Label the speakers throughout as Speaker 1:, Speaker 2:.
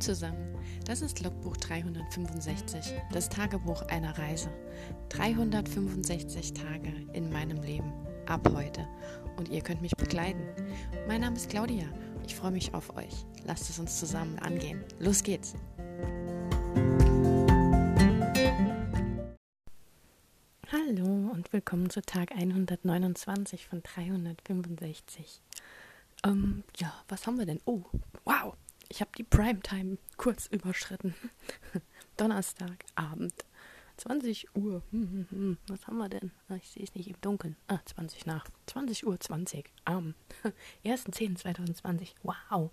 Speaker 1: Zusammen, das ist Logbuch 365, das Tagebuch einer Reise. 365 Tage in meinem Leben, ab heute. Und ihr könnt mich begleiten. Mein Name ist Claudia, ich freue mich auf euch. Lasst es uns zusammen angehen. Los geht's! Hallo und willkommen zu Tag 129 von 365. Ähm, ja, was haben wir denn? Oh, wow, ich habe die Primetime kurz überschritten. Donnerstagabend, 20 Uhr. Was haben wir denn? Ah, ich sehe es nicht im Dunkeln. Ah, 20 nach. 20 Uhr 20 am 1.10.2020. Wow.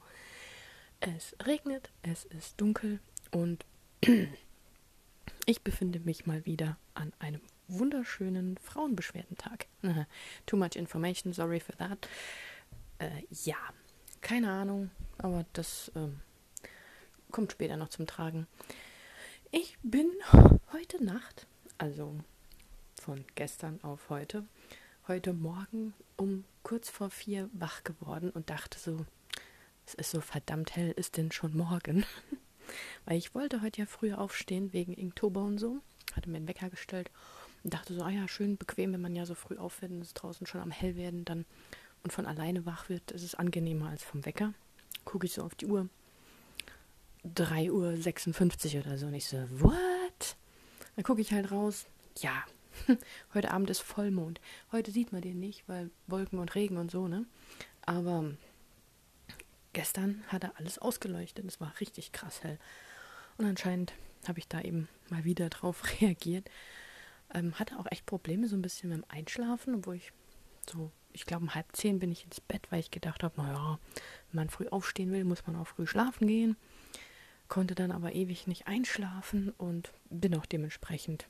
Speaker 1: Es regnet, es ist dunkel und ich befinde mich mal wieder an einem wunderschönen Frauenbeschwerdentag. Too much information, sorry for that. Äh, ja, keine Ahnung, aber das ähm, kommt später noch zum Tragen. Ich bin heute Nacht, also von gestern auf heute, heute Morgen um kurz vor vier wach geworden und dachte so, es ist so verdammt hell, ist denn schon morgen? Weil ich wollte heute ja früher aufstehen wegen Inktober und so, hatte mir einen Wecker gestellt und dachte so, ah ja, schön bequem, wenn man ja so früh und es draußen schon am hell werden, dann und von alleine wach wird, ist es angenehmer als vom Wecker. Gucke ich so auf die Uhr. 3.56 Uhr oder so. Und ich so, what? Dann gucke ich halt raus. Ja, heute Abend ist Vollmond. Heute sieht man den nicht, weil Wolken und Regen und so, ne? Aber gestern hat er alles ausgeleuchtet. Es war richtig krass hell. Und anscheinend habe ich da eben mal wieder drauf reagiert. Ähm, hatte auch echt Probleme so ein bisschen mit dem Einschlafen, obwohl ich so ich glaube, um halb zehn bin ich ins Bett, weil ich gedacht habe, naja, wenn man früh aufstehen will, muss man auch früh schlafen gehen. Konnte dann aber ewig nicht einschlafen und bin auch dementsprechend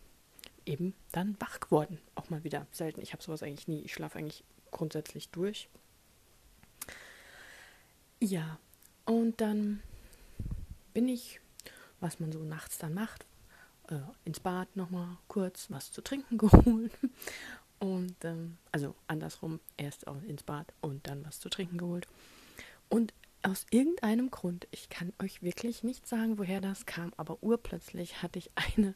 Speaker 1: eben dann wach geworden. Auch mal wieder selten. Ich habe sowas eigentlich nie. Ich schlafe eigentlich grundsätzlich durch. Ja, und dann bin ich, was man so nachts dann macht, äh, ins Bad nochmal kurz was zu trinken geholt und ähm, also andersrum, erst ins Bad und dann was zu trinken geholt. Und aus irgendeinem Grund, ich kann euch wirklich nicht sagen, woher das kam, aber urplötzlich hatte ich eine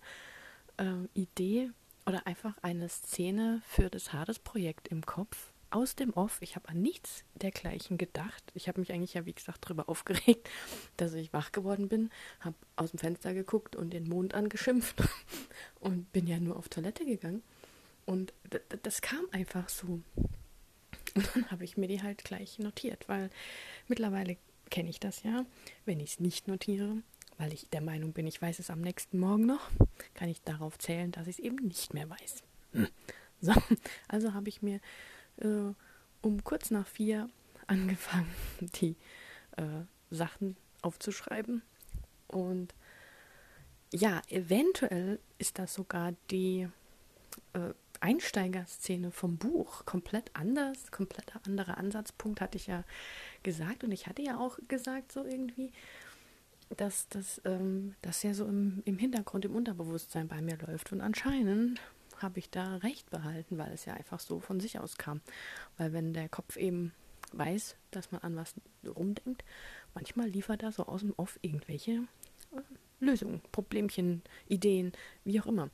Speaker 1: äh, Idee oder einfach eine Szene für das Hades-Projekt im Kopf aus dem Off. Ich habe an nichts dergleichen gedacht. Ich habe mich eigentlich ja, wie gesagt, darüber aufgeregt, dass ich wach geworden bin, habe aus dem Fenster geguckt und den Mond angeschimpft und bin ja nur auf Toilette gegangen. Und das kam einfach so. Und dann habe ich mir die halt gleich notiert, weil mittlerweile kenne ich das ja. Wenn ich es nicht notiere, weil ich der Meinung bin, ich weiß es am nächsten Morgen noch, kann ich darauf zählen, dass ich es eben nicht mehr weiß. Hm. So, also habe ich mir äh, um kurz nach vier angefangen, die äh, Sachen aufzuschreiben. Und ja, eventuell ist das sogar die äh, Einsteigerszene vom Buch komplett anders, komplett anderer Ansatzpunkt, hatte ich ja gesagt. Und ich hatte ja auch gesagt, so irgendwie, dass das ähm, dass ja so im, im Hintergrund, im Unterbewusstsein bei mir läuft. Und anscheinend habe ich da recht behalten, weil es ja einfach so von sich aus kam. Weil wenn der Kopf eben weiß, dass man an was rumdenkt, manchmal liefert er so aus dem Off irgendwelche äh, Lösungen, Problemchen, Ideen, wie auch immer.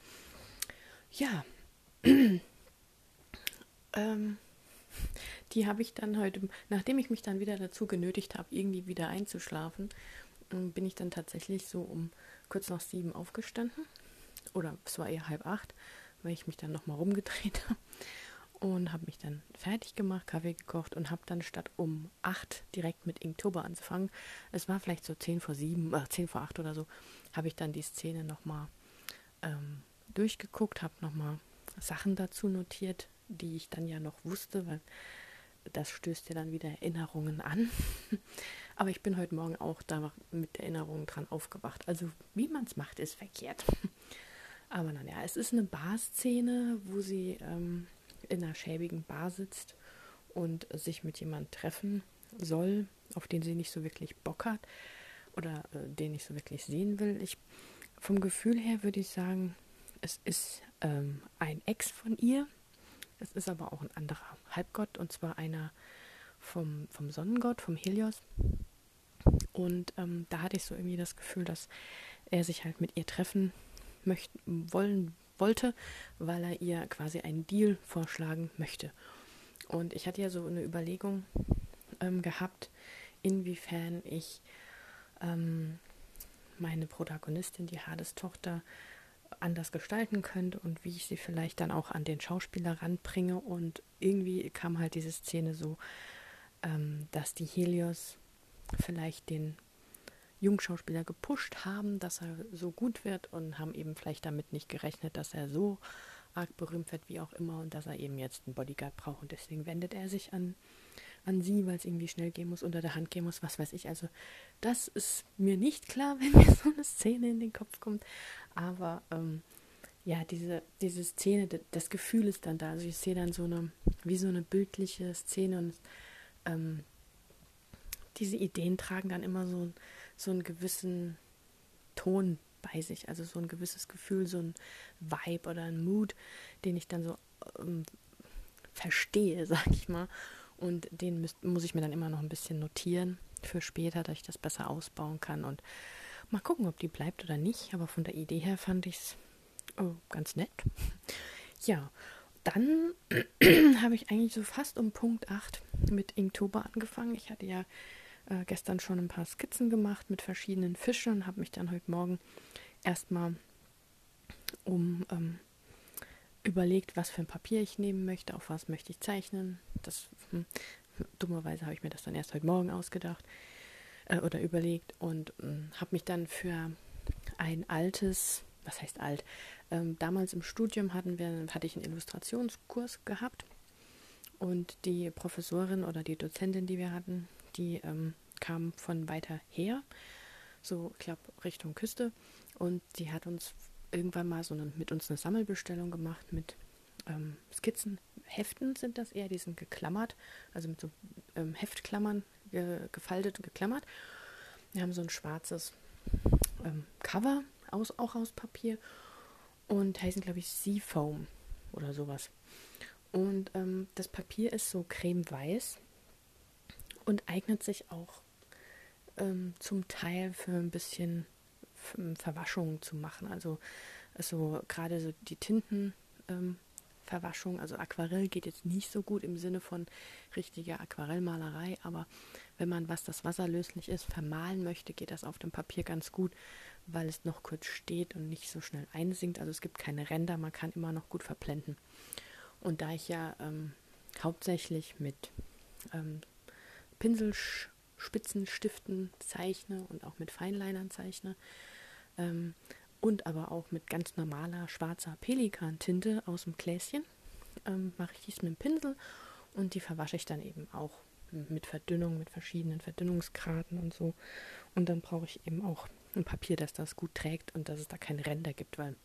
Speaker 1: Ja, ähm, die habe ich dann heute, nachdem ich mich dann wieder dazu genötigt habe, irgendwie wieder einzuschlafen, ähm, bin ich dann tatsächlich so um kurz nach sieben aufgestanden. Oder es war eher halb acht, weil ich mich dann nochmal rumgedreht habe. Und habe mich dann fertig gemacht, Kaffee gekocht und habe dann statt um acht direkt mit Inktober anzufangen, es war vielleicht so zehn vor sieben, äh, zehn vor acht oder so, habe ich dann die Szene nochmal ähm, durchgeguckt, habe nochmal Sachen dazu notiert, die ich dann ja noch wusste, weil das stößt ja dann wieder Erinnerungen an. Aber ich bin heute Morgen auch da mit Erinnerungen dran aufgewacht. Also wie man es macht, ist verkehrt. Aber naja, es ist eine Barszene, wo sie ähm, in einer schäbigen Bar sitzt und sich mit jemandem treffen soll, auf den sie nicht so wirklich Bock hat oder äh, den nicht so wirklich sehen will. Ich, vom Gefühl her würde ich sagen, es ist ähm, ein Ex von ihr. Es ist aber auch ein anderer Halbgott und zwar einer vom, vom Sonnengott, vom Helios. Und ähm, da hatte ich so irgendwie das Gefühl, dass er sich halt mit ihr treffen möchten, wollen wollte, weil er ihr quasi einen Deal vorschlagen möchte. Und ich hatte ja so eine Überlegung ähm, gehabt, inwiefern ich ähm, meine Protagonistin, die Hades Tochter, anders gestalten könnte und wie ich sie vielleicht dann auch an den Schauspieler ranbringe. Und irgendwie kam halt diese Szene so, ähm, dass die Helios vielleicht den Jungschauspieler gepusht haben, dass er so gut wird und haben eben vielleicht damit nicht gerechnet, dass er so arg berühmt wird, wie auch immer, und dass er eben jetzt einen Bodyguard braucht. Und deswegen wendet er sich an, an sie, weil es irgendwie schnell gehen muss, unter der Hand gehen muss, was weiß ich. Also, das ist mir nicht klar, wenn mir so eine Szene in den Kopf kommt. Aber ähm, ja, diese, diese Szene, das Gefühl ist dann da. Also ich sehe dann so eine, wie so eine bildliche Szene und ähm, diese Ideen tragen dann immer so, so einen gewissen Ton bei sich, also so ein gewisses Gefühl, so ein Vibe oder ein Mood, den ich dann so ähm, verstehe, sag ich mal. Und den müsst, muss ich mir dann immer noch ein bisschen notieren für später, dass ich das besser ausbauen kann. Und mal gucken, ob die bleibt oder nicht. Aber von der Idee her fand ich es oh, ganz nett. Ja, dann habe ich eigentlich so fast um Punkt 8 mit Inktober angefangen. Ich hatte ja äh, gestern schon ein paar Skizzen gemacht mit verschiedenen Fischen und habe mich dann heute Morgen erstmal um ähm, überlegt, was für ein Papier ich nehmen möchte, auf was möchte ich zeichnen. Das hm, dummerweise habe ich mir das dann erst heute Morgen ausgedacht äh, oder überlegt und hm, habe mich dann für ein altes, was heißt alt? Ähm, damals im Studium hatten wir, hatte ich einen Illustrationskurs gehabt und die Professorin oder die Dozentin, die wir hatten, die ähm, kam von weiter her, so ich glaube Richtung Küste. Und die hat uns irgendwann mal so eine, mit uns eine Sammelbestellung gemacht mit ähm, Skizzen. Heften sind das eher, die sind geklammert, also mit so ähm, Heftklammern ge gefaltet und geklammert. Wir haben so ein schwarzes ähm, Cover aus, auch aus Papier und heißen, glaube ich, Seafoam oder sowas. Und ähm, das Papier ist so cremeweiß und eignet sich auch ähm, zum Teil für ein bisschen Verwaschung zu machen. Also, also gerade so die Tintenverwaschung, ähm, also Aquarell geht jetzt nicht so gut im Sinne von richtiger Aquarellmalerei, aber wenn man, was das wasserlöslich ist, vermalen möchte, geht das auf dem Papier ganz gut, weil es noch kurz steht und nicht so schnell einsinkt. Also es gibt keine Ränder, man kann immer noch gut verblenden. Und da ich ja ähm, hauptsächlich mit ähm, Pinselspitzenstiften zeichne und auch mit Feinlinern zeichne. Ähm, und aber auch mit ganz normaler schwarzer Pelikantinte aus dem Gläschen ähm, mache ich dies mit dem Pinsel und die verwasche ich dann eben auch mit Verdünnung, mit verschiedenen Verdünnungsgraden und so. Und dann brauche ich eben auch ein Papier, das das gut trägt und dass es da keine Ränder gibt, weil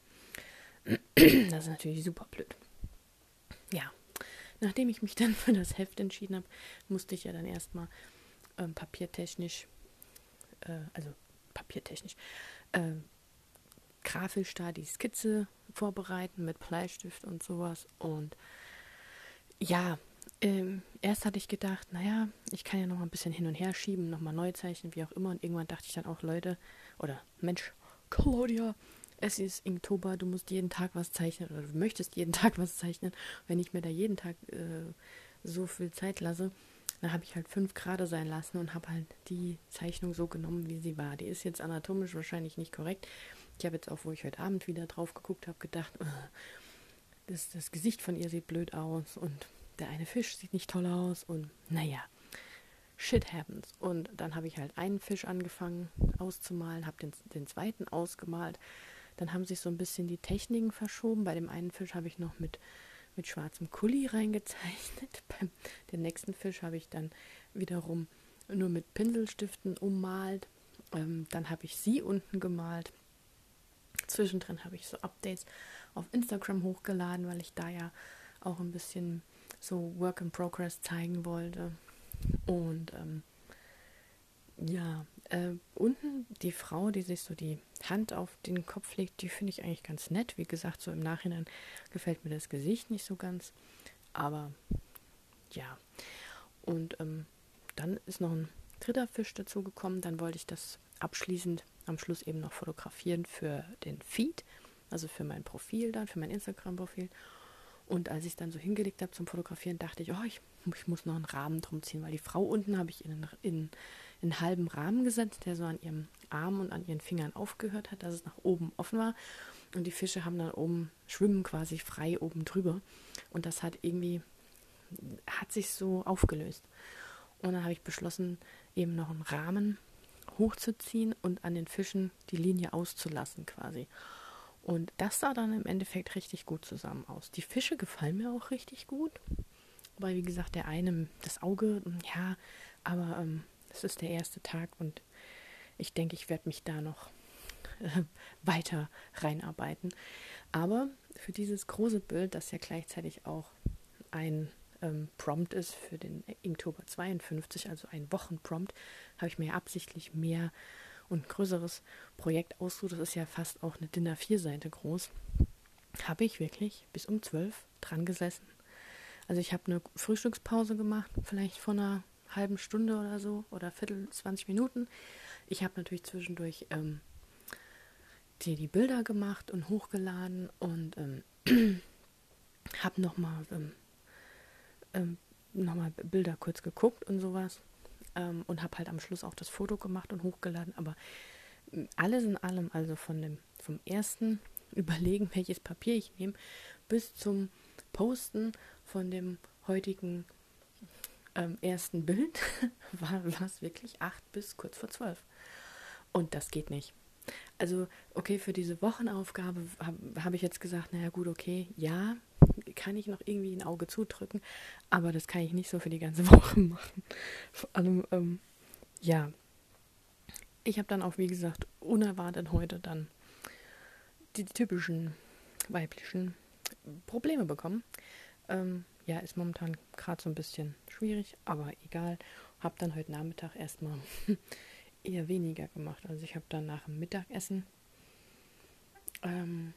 Speaker 1: das ist natürlich super blöd. Ja, Nachdem ich mich dann für das Heft entschieden habe, musste ich ja dann erstmal ähm, papiertechnisch, äh, also papiertechnisch, äh, grafisch da die Skizze vorbereiten mit Bleistift und sowas. Und ja, ähm, erst hatte ich gedacht, naja, ich kann ja noch mal ein bisschen hin und her schieben, noch mal neu zeichnen, wie auch immer. Und irgendwann dachte ich dann auch, Leute, oder Mensch, Claudia, es ist Inktober, du musst jeden Tag was zeichnen oder du möchtest jeden Tag was zeichnen. Wenn ich mir da jeden Tag äh, so viel Zeit lasse, dann habe ich halt fünf Grad sein lassen und habe halt die Zeichnung so genommen, wie sie war. Die ist jetzt anatomisch wahrscheinlich nicht korrekt. Ich habe jetzt auch, wo ich heute Abend wieder drauf geguckt habe, gedacht, das, das Gesicht von ihr sieht blöd aus und der eine Fisch sieht nicht toll aus und naja, shit happens. Und dann habe ich halt einen Fisch angefangen auszumalen, habe den, den zweiten ausgemalt, dann haben sich so ein bisschen die Techniken verschoben. Bei dem einen Fisch habe ich noch mit, mit schwarzem Kuli reingezeichnet. Beim den nächsten Fisch habe ich dann wiederum nur mit Pinselstiften ummalt. Ähm, dann habe ich sie unten gemalt. Zwischendrin habe ich so Updates auf Instagram hochgeladen, weil ich da ja auch ein bisschen so Work in Progress zeigen wollte. Und ähm, ja, äh, unten die Frau, die sich so die Hand auf den Kopf legt, die finde ich eigentlich ganz nett. Wie gesagt, so im Nachhinein gefällt mir das Gesicht nicht so ganz. Aber ja. Und ähm, dann ist noch ein dritter Fisch dazu gekommen. Dann wollte ich das abschließend am Schluss eben noch fotografieren für den Feed, also für mein Profil dann, für mein Instagram-Profil. Und als ich es dann so hingelegt habe zum Fotografieren, dachte ich, oh, ich, ich, muss noch einen Rahmen drum ziehen, weil die Frau unten habe ich in, in, einen halben Rahmen gesetzt, der so an ihrem Arm und an ihren Fingern aufgehört hat, dass es nach oben offen war. Und die Fische haben dann oben, schwimmen quasi frei oben drüber. Und das hat irgendwie, hat sich so aufgelöst. Und dann habe ich beschlossen, eben noch einen Rahmen hochzuziehen und an den Fischen die Linie auszulassen quasi. Und das sah dann im Endeffekt richtig gut zusammen aus. Die Fische gefallen mir auch richtig gut. Weil, wie gesagt, der eine, das Auge, ja, aber ähm, es ist der erste Tag und ich denke, ich werde mich da noch äh, weiter reinarbeiten. Aber für dieses große Bild, das ja gleichzeitig auch ein ähm, Prompt ist für den Inktober 52, also ein Wochenprompt, habe ich mir absichtlich mehr und ein größeres Projekt ausgesucht. Das ist ja fast auch eine Dinner 4 Seite groß. Habe ich wirklich bis um 12 dran gesessen. Also ich habe eine Frühstückspause gemacht, vielleicht vor einer halben Stunde oder so oder Viertel, 20 Minuten. Ich habe natürlich zwischendurch ähm, die, die Bilder gemacht und hochgeladen und ähm, habe nochmal ähm, ähm, nochmal Bilder kurz geguckt und sowas ähm, und habe halt am Schluss auch das Foto gemacht und hochgeladen. Aber alles in allem, also von dem vom ersten Überlegen, welches Papier ich nehme, bis zum Posten von dem heutigen ähm, ersten Bild, war es wirklich acht bis kurz vor zwölf. Und das geht nicht. Also, okay, für diese Wochenaufgabe habe hab ich jetzt gesagt, naja gut, okay, ja, kann ich noch irgendwie ein Auge zudrücken, aber das kann ich nicht so für die ganze Woche machen. Vor allem, ähm, ja. Ich habe dann auch, wie gesagt, unerwartet heute dann die, die typischen weiblichen Probleme bekommen. Ähm, ja, ist momentan gerade so ein bisschen schwierig, aber egal. Habe dann heute Nachmittag erstmal eher weniger gemacht. Also ich habe dann nach dem Mittagessen ähm,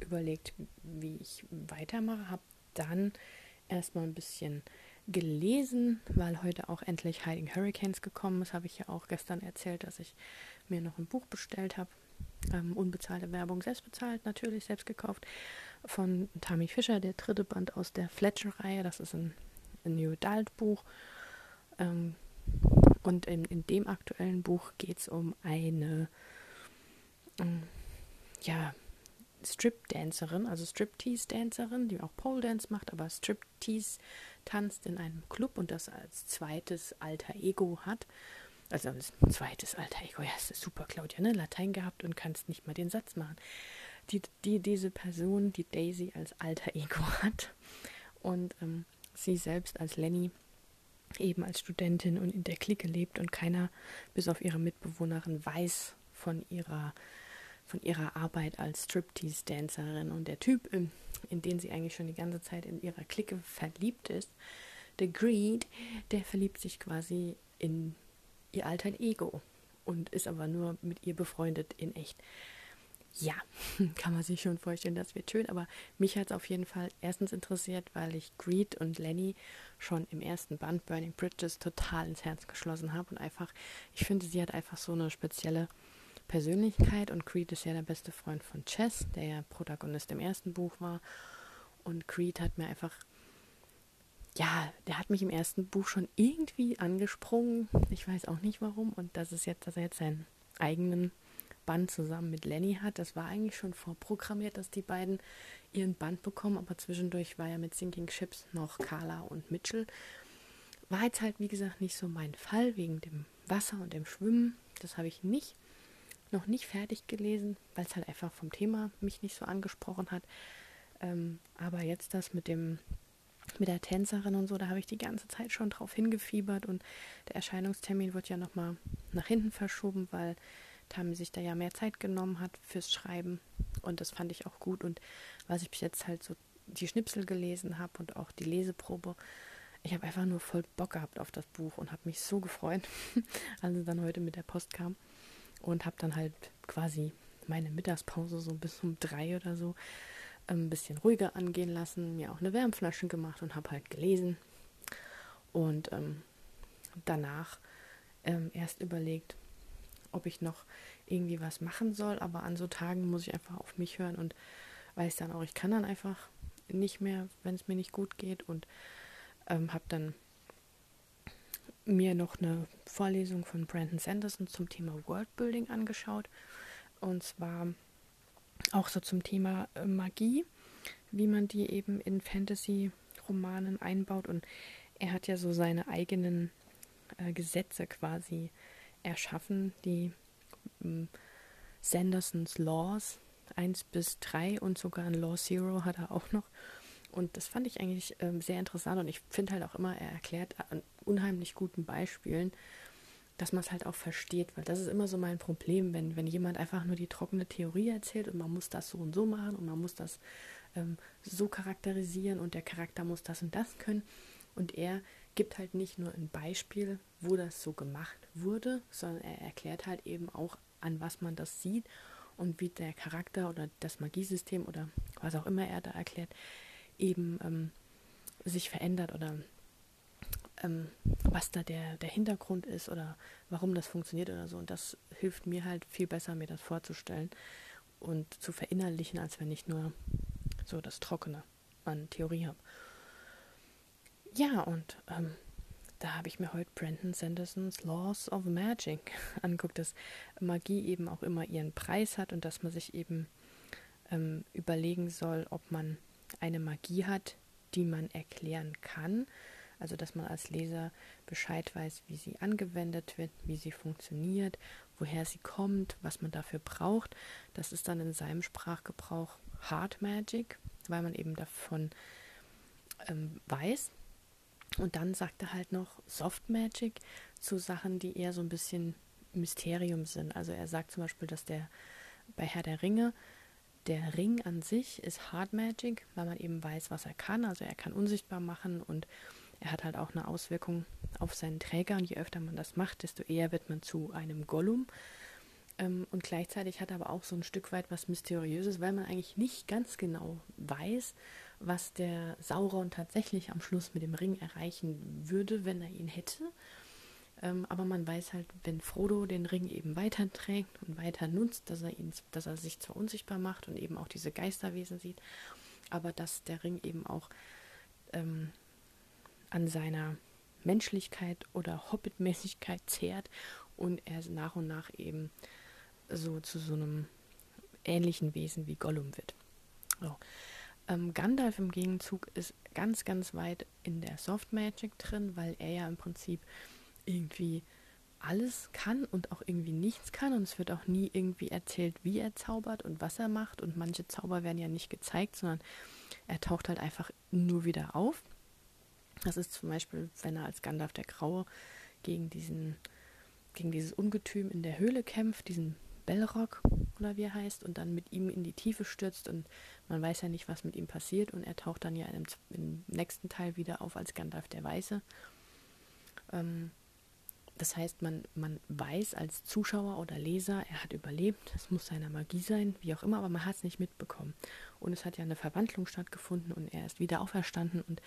Speaker 1: überlegt, wie ich weitermache. Habe dann erstmal ein bisschen gelesen, weil heute auch endlich Hiding Hurricanes gekommen ist. Habe ich ja auch gestern erzählt, dass ich mir noch ein Buch bestellt habe. Ähm, unbezahlte Werbung, selbst bezahlt, natürlich selbst gekauft. Von Tammy Fischer, der dritte Band aus der Fletcher-Reihe. Das ist ein, ein New Adult-Buch. Ähm, und in, in dem aktuellen Buch geht es um eine, ähm, ja, Strip-Dancerin, also Striptease-Dancerin, die auch Pole Dance macht, aber Striptease tanzt in einem Club und das als zweites alter Ego hat. Also als zweites alter Ego, ja, ist super, Claudia, ne? Latein gehabt und kannst nicht mal den Satz machen. Die, die diese Person, die Daisy als alter Ego hat und ähm, sie selbst als Lenny eben als Studentin und in der Clique lebt und keiner bis auf ihre Mitbewohnerin weiß von ihrer von ihrer Arbeit als Striptease-Dancerin. Und der Typ, in, in den sie eigentlich schon die ganze Zeit in ihrer Clique verliebt ist, der Greed, der verliebt sich quasi in ihr alter Ego und ist aber nur mit ihr befreundet in echt. Ja, kann man sich schon vorstellen, das wird schön, aber mich hat es auf jeden Fall erstens interessiert, weil ich Greed und Lenny schon im ersten Band Burning Bridges total ins Herz geschlossen habe und einfach, ich finde, sie hat einfach so eine spezielle Persönlichkeit und Creed ist ja der beste Freund von Chess, der ja Protagonist im ersten Buch war. Und Creed hat mir einfach, ja, der hat mich im ersten Buch schon irgendwie angesprungen. Ich weiß auch nicht warum. Und das ist jetzt, dass er jetzt seinen eigenen Band zusammen mit Lenny hat. Das war eigentlich schon vorprogrammiert, dass die beiden ihren Band bekommen, aber zwischendurch war ja mit Sinking Ships noch Carla und Mitchell. War jetzt halt, wie gesagt, nicht so mein Fall wegen dem Wasser und dem Schwimmen. Das habe ich nicht noch nicht fertig gelesen, weil es halt einfach vom Thema mich nicht so angesprochen hat. Ähm, aber jetzt das mit dem mit der Tänzerin und so, da habe ich die ganze Zeit schon drauf hingefiebert und der Erscheinungstermin wird ja nochmal nach hinten verschoben, weil Tami sich da ja mehr Zeit genommen hat fürs Schreiben. Und das fand ich auch gut. Und was ich bis jetzt halt so die Schnipsel gelesen habe und auch die Leseprobe, ich habe einfach nur voll Bock gehabt auf das Buch und habe mich so gefreut, als es dann heute mit der Post kam. Und habe dann halt quasi meine Mittagspause so bis um drei oder so ähm, ein bisschen ruhiger angehen lassen, mir auch eine Wärmflasche gemacht und habe halt gelesen. Und ähm, danach ähm, erst überlegt, ob ich noch irgendwie was machen soll. Aber an so Tagen muss ich einfach auf mich hören und weiß dann auch, ich kann dann einfach nicht mehr, wenn es mir nicht gut geht und ähm, habe dann mir noch eine Vorlesung von Brandon Sanderson zum Thema Worldbuilding angeschaut. Und zwar auch so zum Thema äh, Magie, wie man die eben in Fantasy-Romanen einbaut. Und er hat ja so seine eigenen äh, Gesetze quasi erschaffen, die ähm, Sandersons Laws 1 bis 3 und sogar ein Law Zero hat er auch noch. Und das fand ich eigentlich ähm, sehr interessant und ich finde halt auch immer, er erklärt an unheimlich guten Beispielen, dass man es halt auch versteht, weil das ist immer so mein Problem, wenn, wenn jemand einfach nur die trockene Theorie erzählt und man muss das so und so machen und man muss das ähm, so charakterisieren und der Charakter muss das und das können. Und er gibt halt nicht nur ein Beispiel, wo das so gemacht wurde, sondern er erklärt halt eben auch, an was man das sieht und wie der Charakter oder das Magiesystem oder was auch immer er da erklärt, eben ähm, sich verändert oder ähm, was da der, der Hintergrund ist oder warum das funktioniert oder so. Und das hilft mir halt viel besser, mir das vorzustellen und zu verinnerlichen, als wenn ich nur so das Trockene an Theorie habe. Ja, und ähm, da habe ich mir heute Brandon Sandersons Laws of Magic anguckt, dass Magie eben auch immer ihren Preis hat und dass man sich eben ähm, überlegen soll, ob man eine Magie hat, die man erklären kann. Also dass man als Leser Bescheid weiß, wie sie angewendet wird, wie sie funktioniert, woher sie kommt, was man dafür braucht. Das ist dann in seinem Sprachgebrauch Hard Magic, weil man eben davon ähm, weiß. Und dann sagt er halt noch Soft Magic zu Sachen, die eher so ein bisschen Mysterium sind. Also er sagt zum Beispiel, dass der bei Herr der Ringe der Ring an sich ist Hard Magic, weil man eben weiß, was er kann. Also er kann unsichtbar machen und er hat halt auch eine Auswirkung auf seinen Träger. Und je öfter man das macht, desto eher wird man zu einem Gollum. Ähm, und gleichzeitig hat er aber auch so ein Stück weit was Mysteriöses, weil man eigentlich nicht ganz genau weiß, was der Sauron tatsächlich am Schluss mit dem Ring erreichen würde, wenn er ihn hätte. Ähm, aber man weiß halt, wenn Frodo den Ring eben weiterträgt und weiter nutzt, dass er ihn, dass er sich zwar unsichtbar macht und eben auch diese Geisterwesen sieht, aber dass der Ring eben auch ähm, an seiner Menschlichkeit oder Hobbitmäßigkeit zehrt und er nach und nach eben so zu so einem ähnlichen Wesen wie Gollum wird. So. Ähm, Gandalf im Gegenzug ist ganz, ganz weit in der Soft Magic drin, weil er ja im Prinzip irgendwie alles kann und auch irgendwie nichts kann. Und es wird auch nie irgendwie erzählt, wie er zaubert und was er macht. Und manche Zauber werden ja nicht gezeigt, sondern er taucht halt einfach nur wieder auf. Das ist zum Beispiel, wenn er als Gandalf der Graue gegen diesen, gegen dieses Ungetüm in der Höhle kämpft, diesen Bellrock oder wie er heißt, und dann mit ihm in die Tiefe stürzt und man weiß ja nicht, was mit ihm passiert und er taucht dann ja im, im nächsten Teil wieder auf als Gandalf der Weiße. Ähm, das heißt, man, man weiß als Zuschauer oder Leser, er hat überlebt, es muss seiner Magie sein, wie auch immer, aber man hat es nicht mitbekommen. Und es hat ja eine Verwandlung stattgefunden und er ist wieder auferstanden und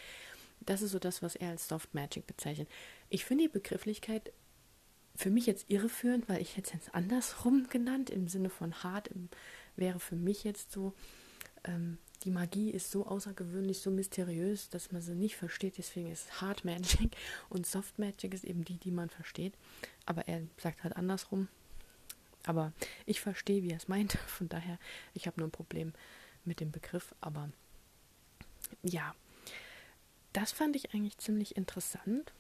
Speaker 1: das ist so das, was er als Soft Magic bezeichnet. Ich finde die Begrifflichkeit für mich jetzt irreführend, weil ich hätte es jetzt andersrum genannt, im Sinne von hart, im, wäre für mich jetzt so, ähm, die Magie ist so außergewöhnlich, so mysteriös, dass man sie nicht versteht. Deswegen ist Hard Magic und Soft Magic ist eben die, die man versteht. Aber er sagt halt andersrum. Aber ich verstehe, wie er es meint. Von daher, ich habe nur ein Problem mit dem Begriff. Aber ja, das fand ich eigentlich ziemlich interessant.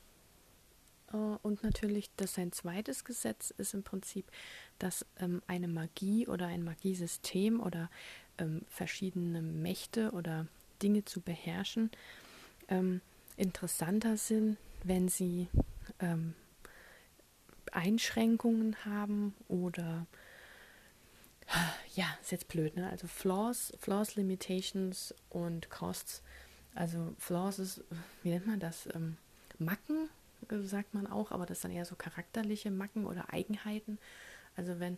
Speaker 1: Äh, und natürlich, dass sein zweites Gesetz ist im Prinzip, dass ähm, eine Magie oder ein Magiesystem oder ähm, verschiedene Mächte oder Dinge zu beherrschen, ähm, interessanter sind, wenn sie ähm, Einschränkungen haben oder ja, ist jetzt blöd, ne? Also Flaws, Flaws, Limitations und Costs. Also Flaws ist, wie nennt man das? Ähm, Macken, sagt man auch, aber das sind eher so charakterliche Macken oder Eigenheiten. Also wenn,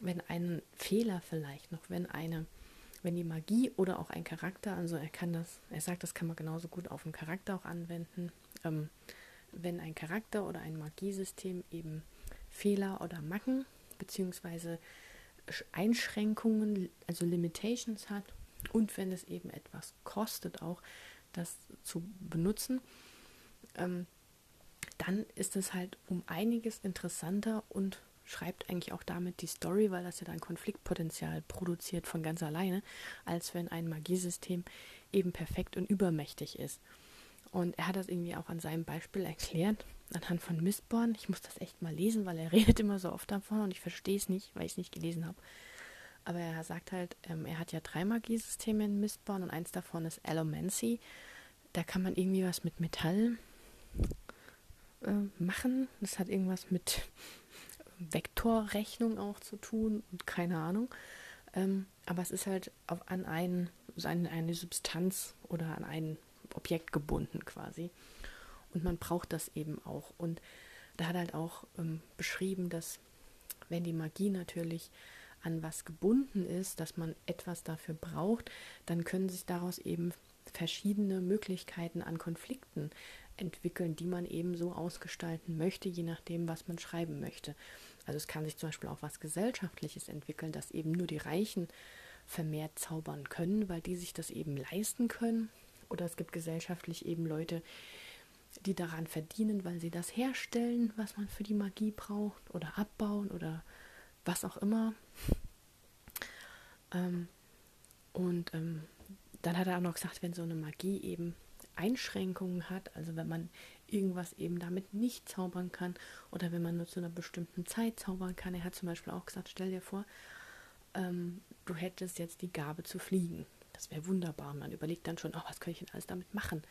Speaker 1: wenn ein Fehler vielleicht noch, wenn eine wenn die Magie oder auch ein Charakter, also er kann das, er sagt, das kann man genauso gut auf einen Charakter auch anwenden, ähm, wenn ein Charakter oder ein Magiesystem eben Fehler oder Macken beziehungsweise Einschränkungen, also Limitations hat und wenn es eben etwas kostet, auch das zu benutzen, ähm, dann ist es halt um einiges interessanter und schreibt eigentlich auch damit die Story, weil das ja dann Konfliktpotenzial produziert von ganz alleine, als wenn ein Magiesystem eben perfekt und übermächtig ist. Und er hat das irgendwie auch an seinem Beispiel erklärt, anhand von Mistborn. Ich muss das echt mal lesen, weil er redet immer so oft davon und ich verstehe es nicht, weil ich es nicht gelesen habe. Aber er sagt halt, ähm, er hat ja drei Magiesysteme in Mistborn und eins davon ist Allomancy. Da kann man irgendwie was mit Metall äh, machen. Das hat irgendwas mit Vektorrechnung auch zu tun und keine Ahnung. Ähm, aber es ist halt auf, an ein, eine, eine Substanz oder an ein Objekt gebunden quasi. Und man braucht das eben auch. Und da hat halt auch ähm, beschrieben, dass wenn die Magie natürlich an was gebunden ist, dass man etwas dafür braucht, dann können sich daraus eben verschiedene Möglichkeiten an Konflikten entwickeln, die man eben so ausgestalten möchte, je nachdem, was man schreiben möchte. Also es kann sich zum Beispiel auch was Gesellschaftliches entwickeln, dass eben nur die Reichen vermehrt zaubern können, weil die sich das eben leisten können. Oder es gibt gesellschaftlich eben Leute, die daran verdienen, weil sie das herstellen, was man für die Magie braucht, oder abbauen oder was auch immer. Ähm, und ähm, dann hat er auch noch gesagt, wenn so eine Magie eben Einschränkungen hat, also wenn man irgendwas eben damit nicht zaubern kann oder wenn man nur zu einer bestimmten Zeit zaubern kann. Er hat zum Beispiel auch gesagt, stell dir vor, ähm, du hättest jetzt die Gabe zu fliegen. Das wäre wunderbar. Man überlegt dann schon, oh, was könnte ich denn alles damit machen?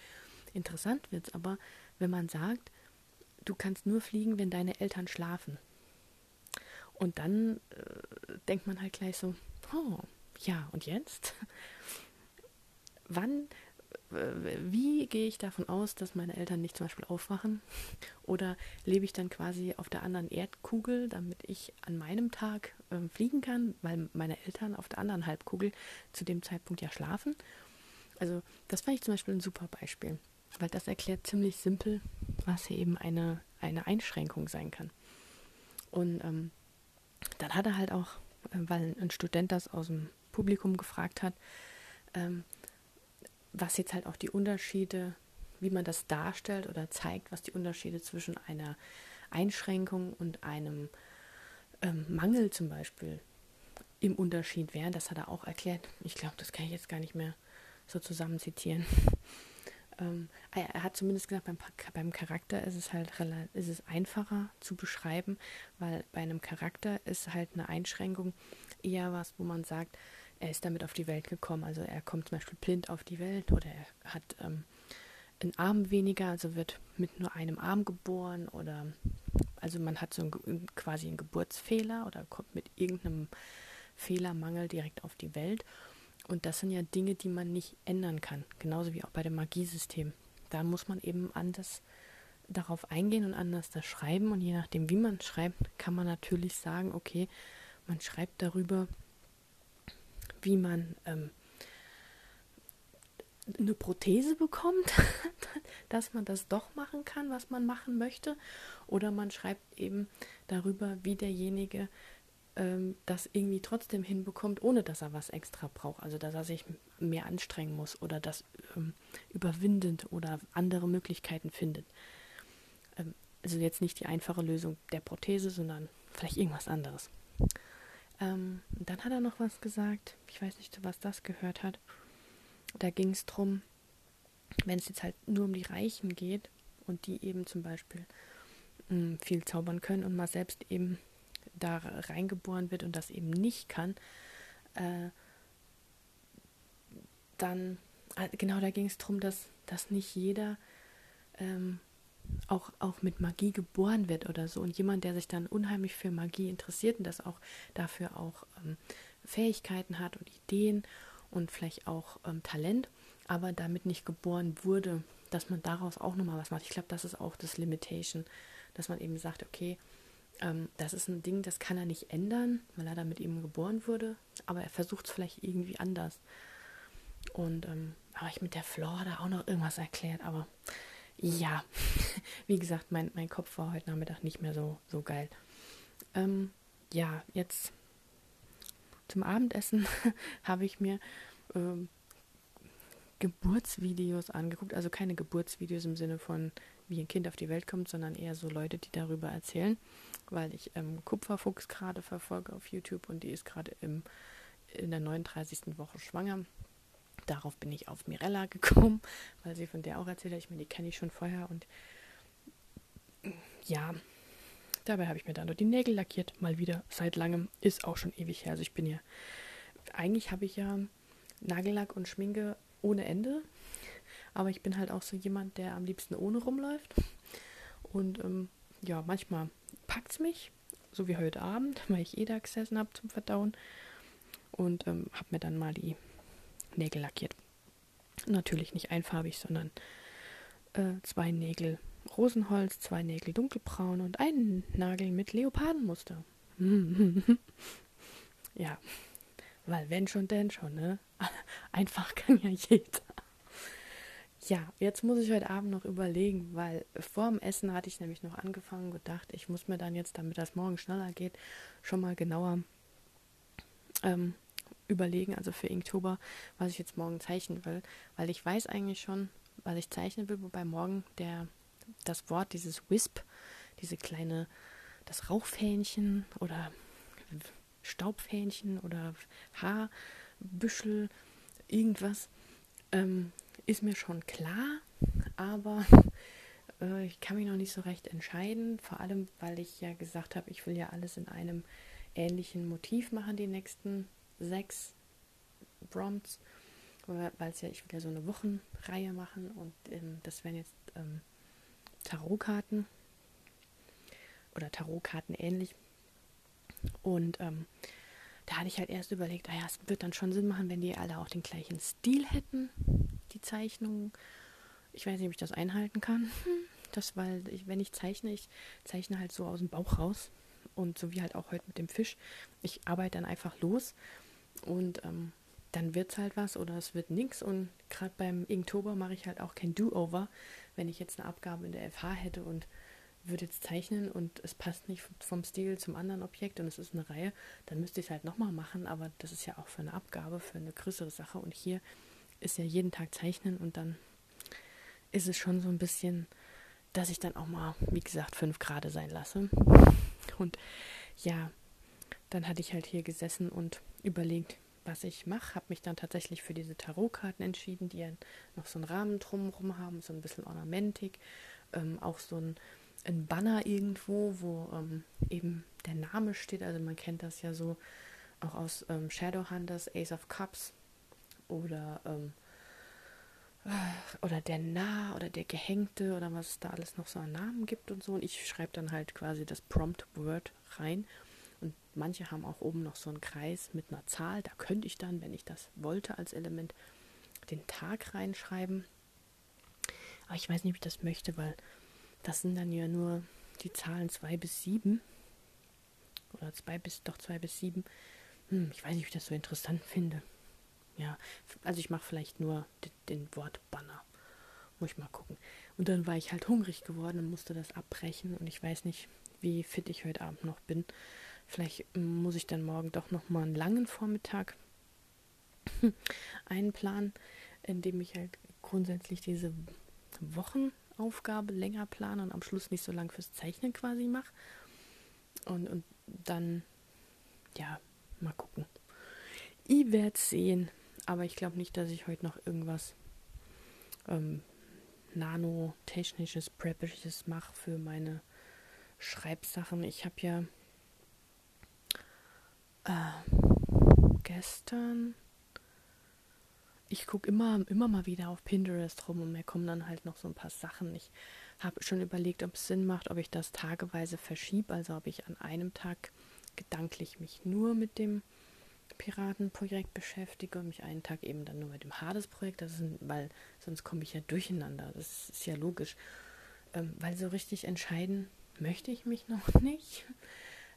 Speaker 1: Interessant wird es aber, wenn man sagt, du kannst nur fliegen, wenn deine Eltern schlafen. Und dann äh, denkt man halt gleich so, oh, ja, und jetzt? Wann wie gehe ich davon aus, dass meine Eltern nicht zum Beispiel aufwachen? Oder lebe ich dann quasi auf der anderen Erdkugel, damit ich an meinem Tag äh, fliegen kann, weil meine Eltern auf der anderen Halbkugel zu dem Zeitpunkt ja schlafen? Also das fand ich zum Beispiel ein super Beispiel, weil das erklärt ziemlich simpel, was hier eben eine, eine Einschränkung sein kann. Und ähm, dann hat er halt auch, äh, weil ein Student das aus dem Publikum gefragt hat, ähm, was jetzt halt auch die Unterschiede, wie man das darstellt oder zeigt, was die Unterschiede zwischen einer Einschränkung und einem ähm, Mangel zum Beispiel im Unterschied wären. Das hat er auch erklärt. Ich glaube, das kann ich jetzt gar nicht mehr so zusammen zitieren. ähm, er hat zumindest gesagt, beim, beim Charakter ist es halt ist es einfacher zu beschreiben, weil bei einem Charakter ist halt eine Einschränkung eher was, wo man sagt, er ist damit auf die Welt gekommen. Also er kommt zum Beispiel blind auf die Welt oder er hat ähm, einen Arm weniger, also wird mit nur einem Arm geboren oder also man hat so ein, quasi einen Geburtsfehler oder kommt mit irgendeinem Fehlermangel direkt auf die Welt. Und das sind ja Dinge, die man nicht ändern kann, genauso wie auch bei dem Magiesystem. Da muss man eben anders darauf eingehen und anders das schreiben. Und je nachdem, wie man schreibt, kann man natürlich sagen, okay, man schreibt darüber, wie man ähm, eine Prothese bekommt, dass man das doch machen kann, was man machen möchte. Oder man schreibt eben darüber, wie derjenige ähm, das irgendwie trotzdem hinbekommt, ohne dass er was extra braucht. Also dass er sich mehr anstrengen muss oder das ähm, überwindend oder andere Möglichkeiten findet. Ähm, also jetzt nicht die einfache Lösung der Prothese, sondern vielleicht irgendwas anderes. Ähm, dann hat er noch was gesagt. Ich weiß nicht, zu was das gehört hat. Da ging es darum, wenn es jetzt halt nur um die Reichen geht und die eben zum Beispiel mh, hm, viel zaubern können und man selbst eben da reingeboren wird und das eben nicht kann, äh, dann, äh, genau da ging es darum, dass, dass nicht jeder ähm, auch, auch mit Magie geboren wird oder so. Und jemand, der sich dann unheimlich für Magie interessiert und das auch dafür auch ähm, Fähigkeiten hat und Ideen und vielleicht auch ähm, Talent, aber damit nicht geboren wurde, dass man daraus auch nochmal was macht. Ich glaube, das ist auch das Limitation, dass man eben sagt, okay, ähm, das ist ein Ding, das kann er nicht ändern, weil er damit eben geboren wurde, aber er versucht es vielleicht irgendwie anders. Und ähm, habe ich mit der Flora da auch noch irgendwas erklärt, aber ja, wie gesagt, mein, mein Kopf war heute Nachmittag nicht mehr so, so geil. Ähm, ja, jetzt zum Abendessen habe ich mir ähm, Geburtsvideos angeguckt. Also keine Geburtsvideos im Sinne von, wie ein Kind auf die Welt kommt, sondern eher so Leute, die darüber erzählen, weil ich ähm, Kupferfuchs gerade verfolge auf YouTube und die ist gerade in der 39. Woche schwanger. Darauf bin ich auf Mirella gekommen, weil sie von der auch erzählt hat. Ich meine, die kenne ich schon vorher und ja, dabei habe ich mir dann nur die Nägel lackiert, mal wieder seit langem. Ist auch schon ewig her. Also ich bin ja, eigentlich habe ich ja Nagellack und Schminke ohne Ende, aber ich bin halt auch so jemand, der am liebsten ohne rumläuft. Und ähm, ja, manchmal packt es mich, so wie heute Abend, weil ich eh da gesessen habe zum Verdauen. Und ähm, habe mir dann mal die Nägel lackiert. Natürlich nicht einfarbig, sondern äh, zwei Nägel Rosenholz, zwei Nägel dunkelbraun und einen Nagel mit Leopardenmuster. ja, weil wenn schon, denn schon, ne? Einfach kann ja jeder. Ja, jetzt muss ich heute Abend noch überlegen, weil vor dem Essen hatte ich nämlich noch angefangen gedacht, ich muss mir dann jetzt, damit das morgen schneller geht, schon mal genauer ähm, überlegen, also für Inktober, was ich jetzt morgen zeichnen will, weil ich weiß eigentlich schon, was ich zeichnen will, wobei morgen der das Wort, dieses Wisp, diese kleine, das Rauchfähnchen oder Staubfähnchen oder Haarbüschel, irgendwas, ähm, ist mir schon klar, aber äh, ich kann mich noch nicht so recht entscheiden, vor allem weil ich ja gesagt habe, ich will ja alles in einem ähnlichen Motiv machen, die nächsten sechs Prompts, weil es ja, ich will ja so eine Wochenreihe machen und ähm, das wären jetzt ähm, Tarotkarten oder Tarotkarten ähnlich. Und ähm, da hatte ich halt erst überlegt, naja, ah es wird dann schon Sinn machen, wenn die alle auch den gleichen Stil hätten, die Zeichnungen. Ich weiß nicht, ob ich das einhalten kann. Das, weil ich, wenn ich zeichne, ich zeichne halt so aus dem Bauch raus. Und so wie halt auch heute mit dem Fisch. Ich arbeite dann einfach los und ähm, dann wird es halt was oder es wird nichts. Und gerade beim Inktober mache ich halt auch kein Do-Over, wenn ich jetzt eine Abgabe in der FH hätte und würde jetzt zeichnen und es passt nicht vom Stil zum anderen Objekt und es ist eine Reihe, dann müsste ich es halt nochmal machen, aber das ist ja auch für eine Abgabe, für eine größere Sache und hier ist ja jeden Tag zeichnen und dann ist es schon so ein bisschen, dass ich dann auch mal, wie gesagt, fünf Grad sein lasse. Und ja, dann hatte ich halt hier gesessen und überlegt, was ich mache. Habe mich dann tatsächlich für diese Tarotkarten entschieden, die ja noch so einen Rahmen drumherum haben, so ein bisschen Ornamentik, ähm, auch so ein, ein, Banner irgendwo, wo ähm, eben der Name steht. Also man kennt das ja so auch aus ähm, Shadowhunters, Ace of Cups oder ähm, oder der Nah oder der Gehängte oder was es da alles noch so an Namen gibt und so. Und ich schreibe dann halt quasi das Prompt Word rein manche haben auch oben noch so einen Kreis mit einer Zahl. Da könnte ich dann, wenn ich das wollte als Element, den Tag reinschreiben. Aber ich weiß nicht, ob ich das möchte, weil das sind dann ja nur die Zahlen 2 bis 7. Oder 2 bis, doch 2 bis 7. Hm, ich weiß nicht, ob ich das so interessant finde. Ja, also ich mache vielleicht nur den, den Wort Banner. Muss ich mal gucken. Und dann war ich halt hungrig geworden und musste das abbrechen. Und ich weiß nicht, wie fit ich heute Abend noch bin. Vielleicht muss ich dann morgen doch noch mal einen langen Vormittag einplanen, indem ich halt grundsätzlich diese Wochenaufgabe länger plane und am Schluss nicht so lang fürs Zeichnen quasi mache. Und, und dann, ja, mal gucken. Ich werde sehen, aber ich glaube nicht, dass ich heute noch irgendwas ähm, nanotechnisches, preppisches mache für meine Schreibsachen. Ich habe ja äh, gestern. Ich gucke immer, immer mal wieder auf Pinterest rum und mir kommen dann halt noch so ein paar Sachen. Ich habe schon überlegt, ob es Sinn macht, ob ich das tageweise verschiebe, also ob ich an einem Tag gedanklich mich nur mit dem Piratenprojekt beschäftige und mich einen Tag eben dann nur mit dem Hades-Projekt, weil sonst komme ich ja durcheinander. Das ist ja logisch. Ähm, weil so richtig entscheiden möchte ich mich noch nicht.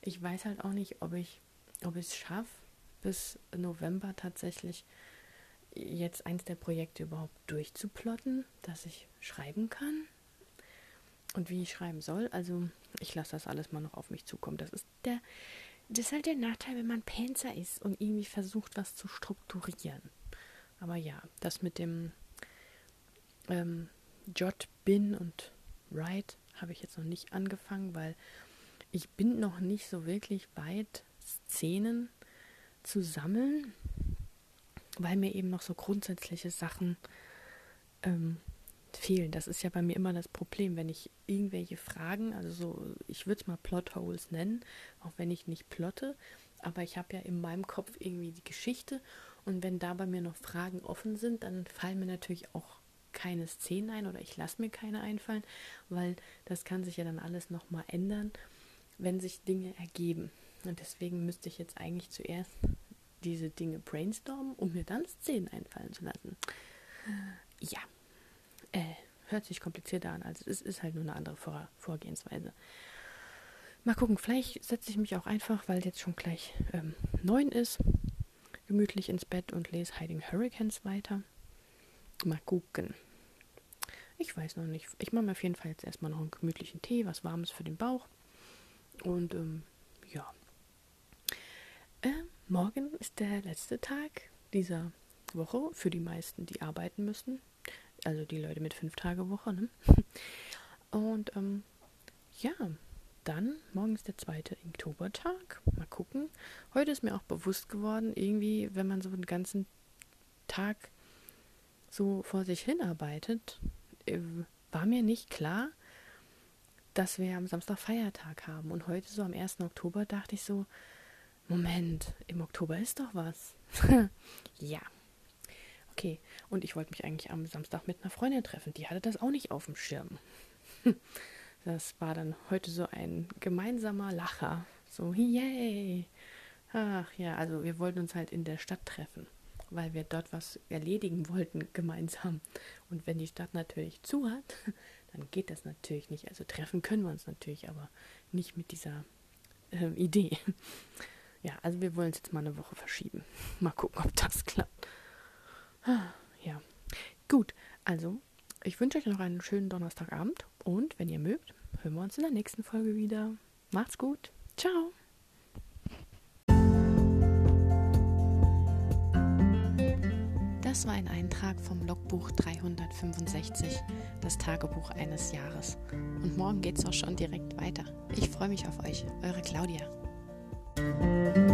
Speaker 1: Ich weiß halt auch nicht, ob ich ob ich es schaffe, bis November tatsächlich jetzt eins der Projekte überhaupt durchzuplotten, dass ich schreiben kann. und wie ich schreiben soll. Also ich lasse das alles mal noch auf mich zukommen. Das ist der, das ist halt der Nachteil, wenn man Panzer ist und irgendwie versucht, was zu strukturieren. Aber ja, das mit dem ähm, Jot, Bin und Write habe ich jetzt noch nicht angefangen, weil ich bin noch nicht so wirklich weit, Szenen zu sammeln, weil mir eben noch so grundsätzliche Sachen ähm, fehlen. Das ist ja bei mir immer das Problem, wenn ich irgendwelche Fragen, also so, ich würde es mal Plotholes nennen, auch wenn ich nicht plotte, aber ich habe ja in meinem Kopf irgendwie die Geschichte und wenn da bei mir noch Fragen offen sind, dann fallen mir natürlich auch keine Szenen ein oder ich lasse mir keine einfallen, weil das kann sich ja dann alles nochmal ändern, wenn sich Dinge ergeben. Und deswegen müsste ich jetzt eigentlich zuerst diese Dinge brainstormen, um mir dann Szenen einfallen zu lassen. Ja, äh, hört sich komplizierter an. Also es ist halt nur eine andere Vor Vorgehensweise. Mal gucken, vielleicht setze ich mich auch einfach, weil jetzt schon gleich ähm, neun ist, gemütlich ins Bett und lese Hiding Hurricanes weiter. Mal gucken. Ich weiß noch nicht. Ich mache mir auf jeden Fall jetzt erstmal noch einen gemütlichen Tee, was Warmes für den Bauch. Und ähm. Äh, morgen ist der letzte Tag dieser Woche für die meisten, die arbeiten müssen. Also die Leute mit fünf Tage Woche. Ne? Und ähm, ja, dann, morgen ist der zweite Oktobertag. Mal gucken. Heute ist mir auch bewusst geworden, irgendwie, wenn man so den ganzen Tag so vor sich hinarbeitet, äh, war mir nicht klar, dass wir am Samstag Feiertag haben. Und heute, so am 1. Oktober, dachte ich so, Moment, im Oktober ist doch was. ja. Okay, und ich wollte mich eigentlich am Samstag mit einer Freundin treffen. Die hatte das auch nicht auf dem Schirm. Das war dann heute so ein gemeinsamer Lacher. So, yay! Ach ja, also wir wollten uns halt in der Stadt treffen weil wir dort was erledigen wollten gemeinsam. Und wenn die Stadt natürlich zu hat, dann geht das natürlich nicht. Also treffen können wir uns natürlich, aber nicht mit dieser äh, Idee. Ja, also wir wollen es jetzt mal eine Woche verschieben. Mal gucken, ob das klappt. Ja, gut. Also, ich wünsche euch noch einen schönen Donnerstagabend und wenn ihr mögt, hören wir uns in der nächsten Folge wieder. Macht's gut. Ciao. Das war ein Eintrag vom Logbuch 365, das Tagebuch eines Jahres. Und morgen geht's auch schon direkt weiter. Ich freue mich auf euch, eure Claudia. Música